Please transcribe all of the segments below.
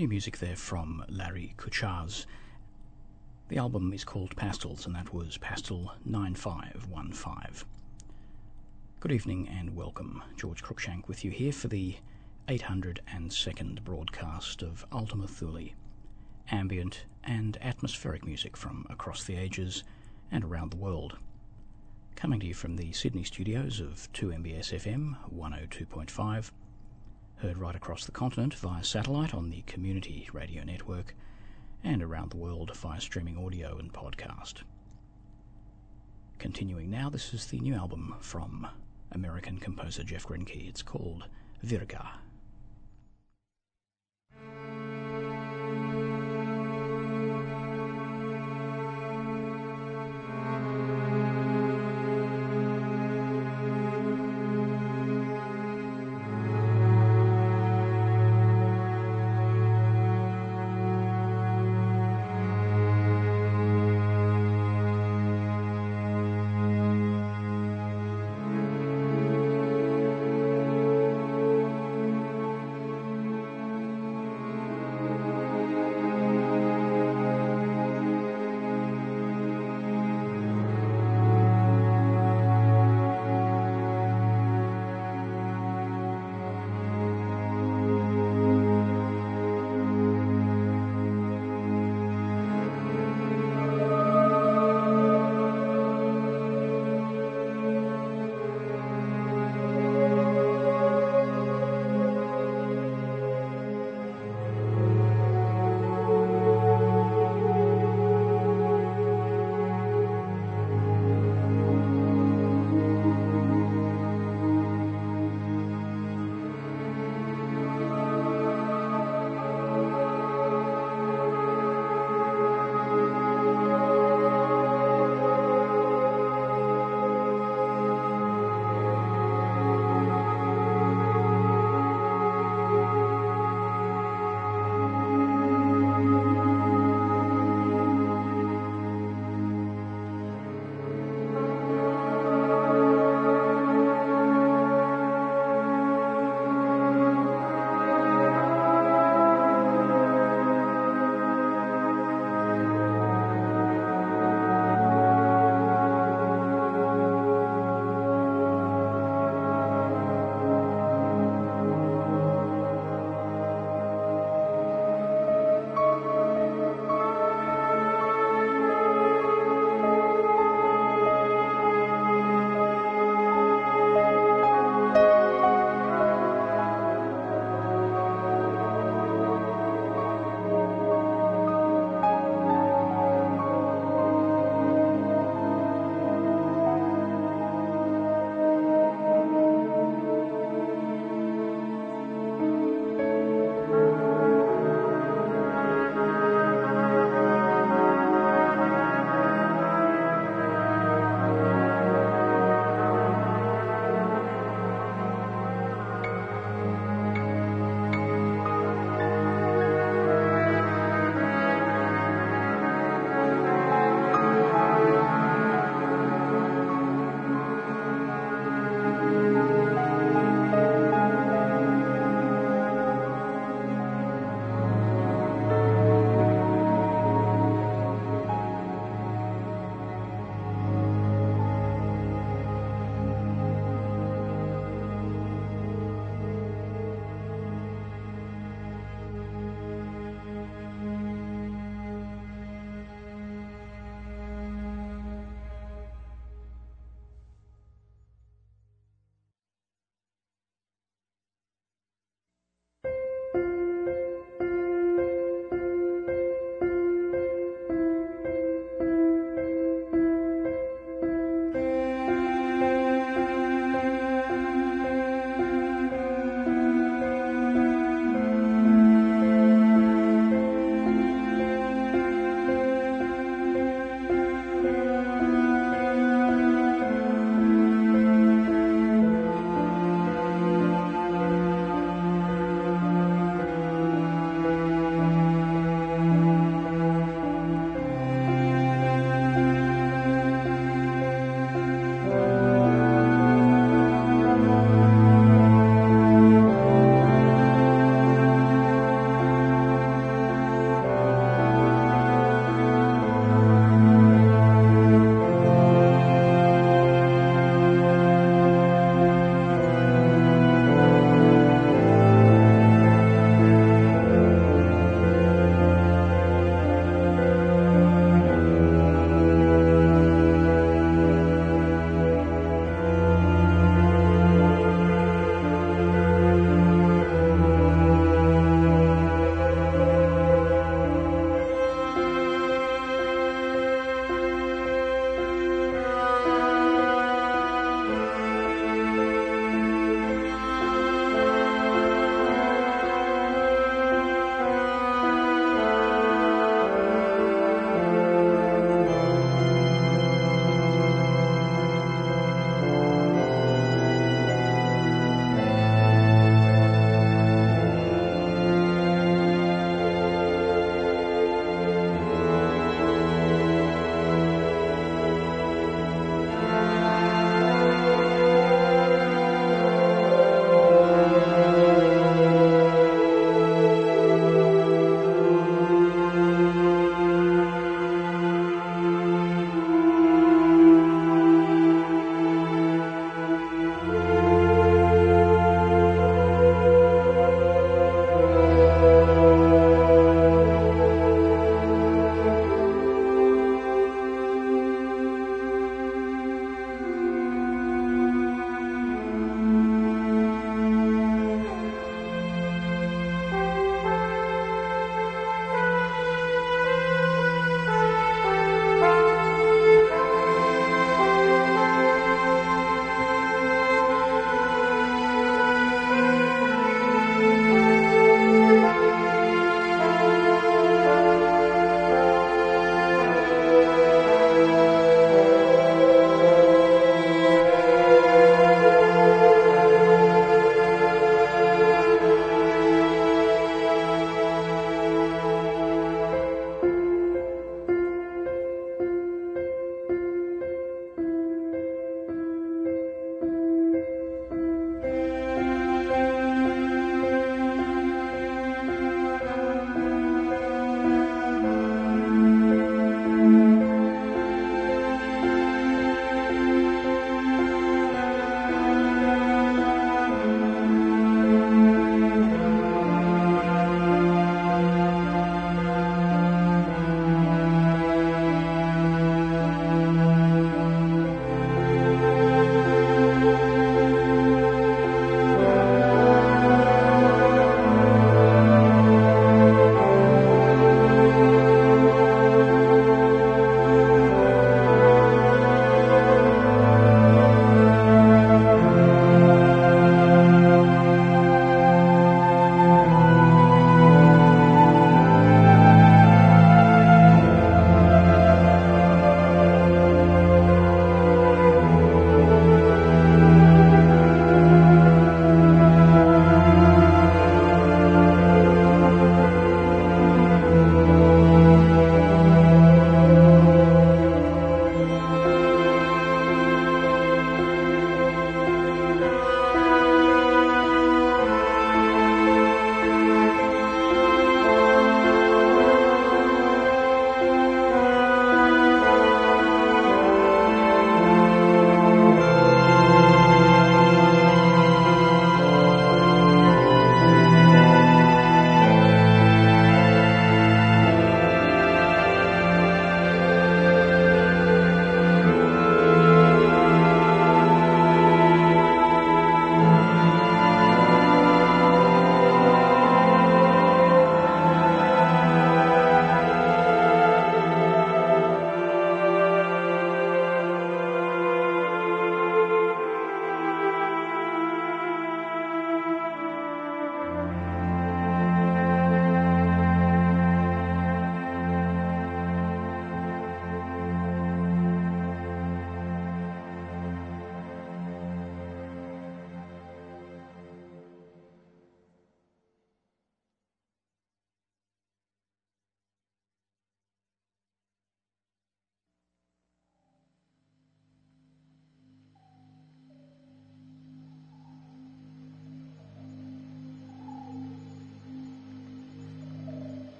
New music there from Larry Kucharz. The album is called Pastels, and that was Pastel 9515. Good evening and welcome. George Cruikshank with you here for the 802nd broadcast of Ultima Thule, ambient and atmospheric music from across the ages and around the world. Coming to you from the Sydney studios of 2MBS FM 102.5, heard right across the continent via satellite on the Community Radio Network, and around the world via streaming audio and podcast. Continuing now, this is the new album from American composer Jeff Greinke. It's called Virga.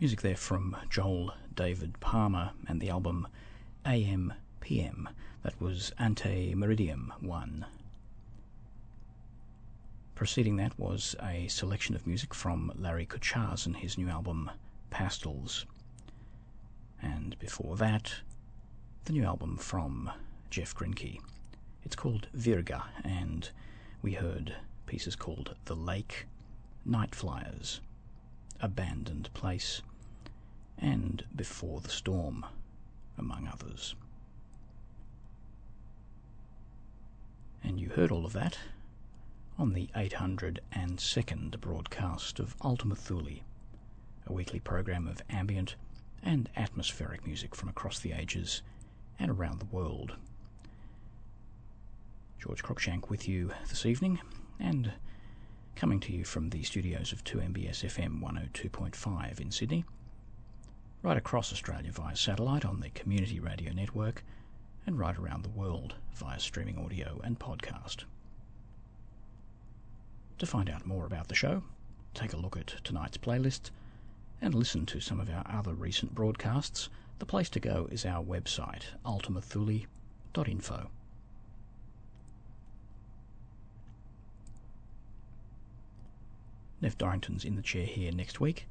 Music there from Joel David Palmer and the album AM PM. That was Ante Meridium 1. Preceding that was a selection of music from Larry Kucharz and his new album Pastels. And before that, the new album from Jeff Greinke. It's called Virga, and we heard pieces called The Lake, Night Flyers, Abandoned Place, and Before the Storm, among others. And you heard all of that on the 802nd broadcast of Ultima Thule, a weekly program of ambient and atmospheric music from across the ages and around the world. George Cruikshank with you this evening, and coming to you from the studios of 2MBS FM 102.5 in Sydney, right across Australia via satellite on the Community Radio Network, and right around the world via streaming audio and podcast. To find out more about the show, take a look at tonight's playlist, and listen to some of our other recent broadcasts, the place to go is our website, ultimathule.info. Nev Dorrington's in the chair here next week,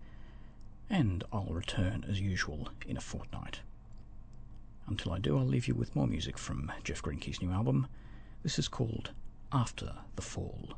and I'll return as usual in a fortnight. Until I do, I'll leave you with more music from Jeff Greinke's new album. This is called After the Fall.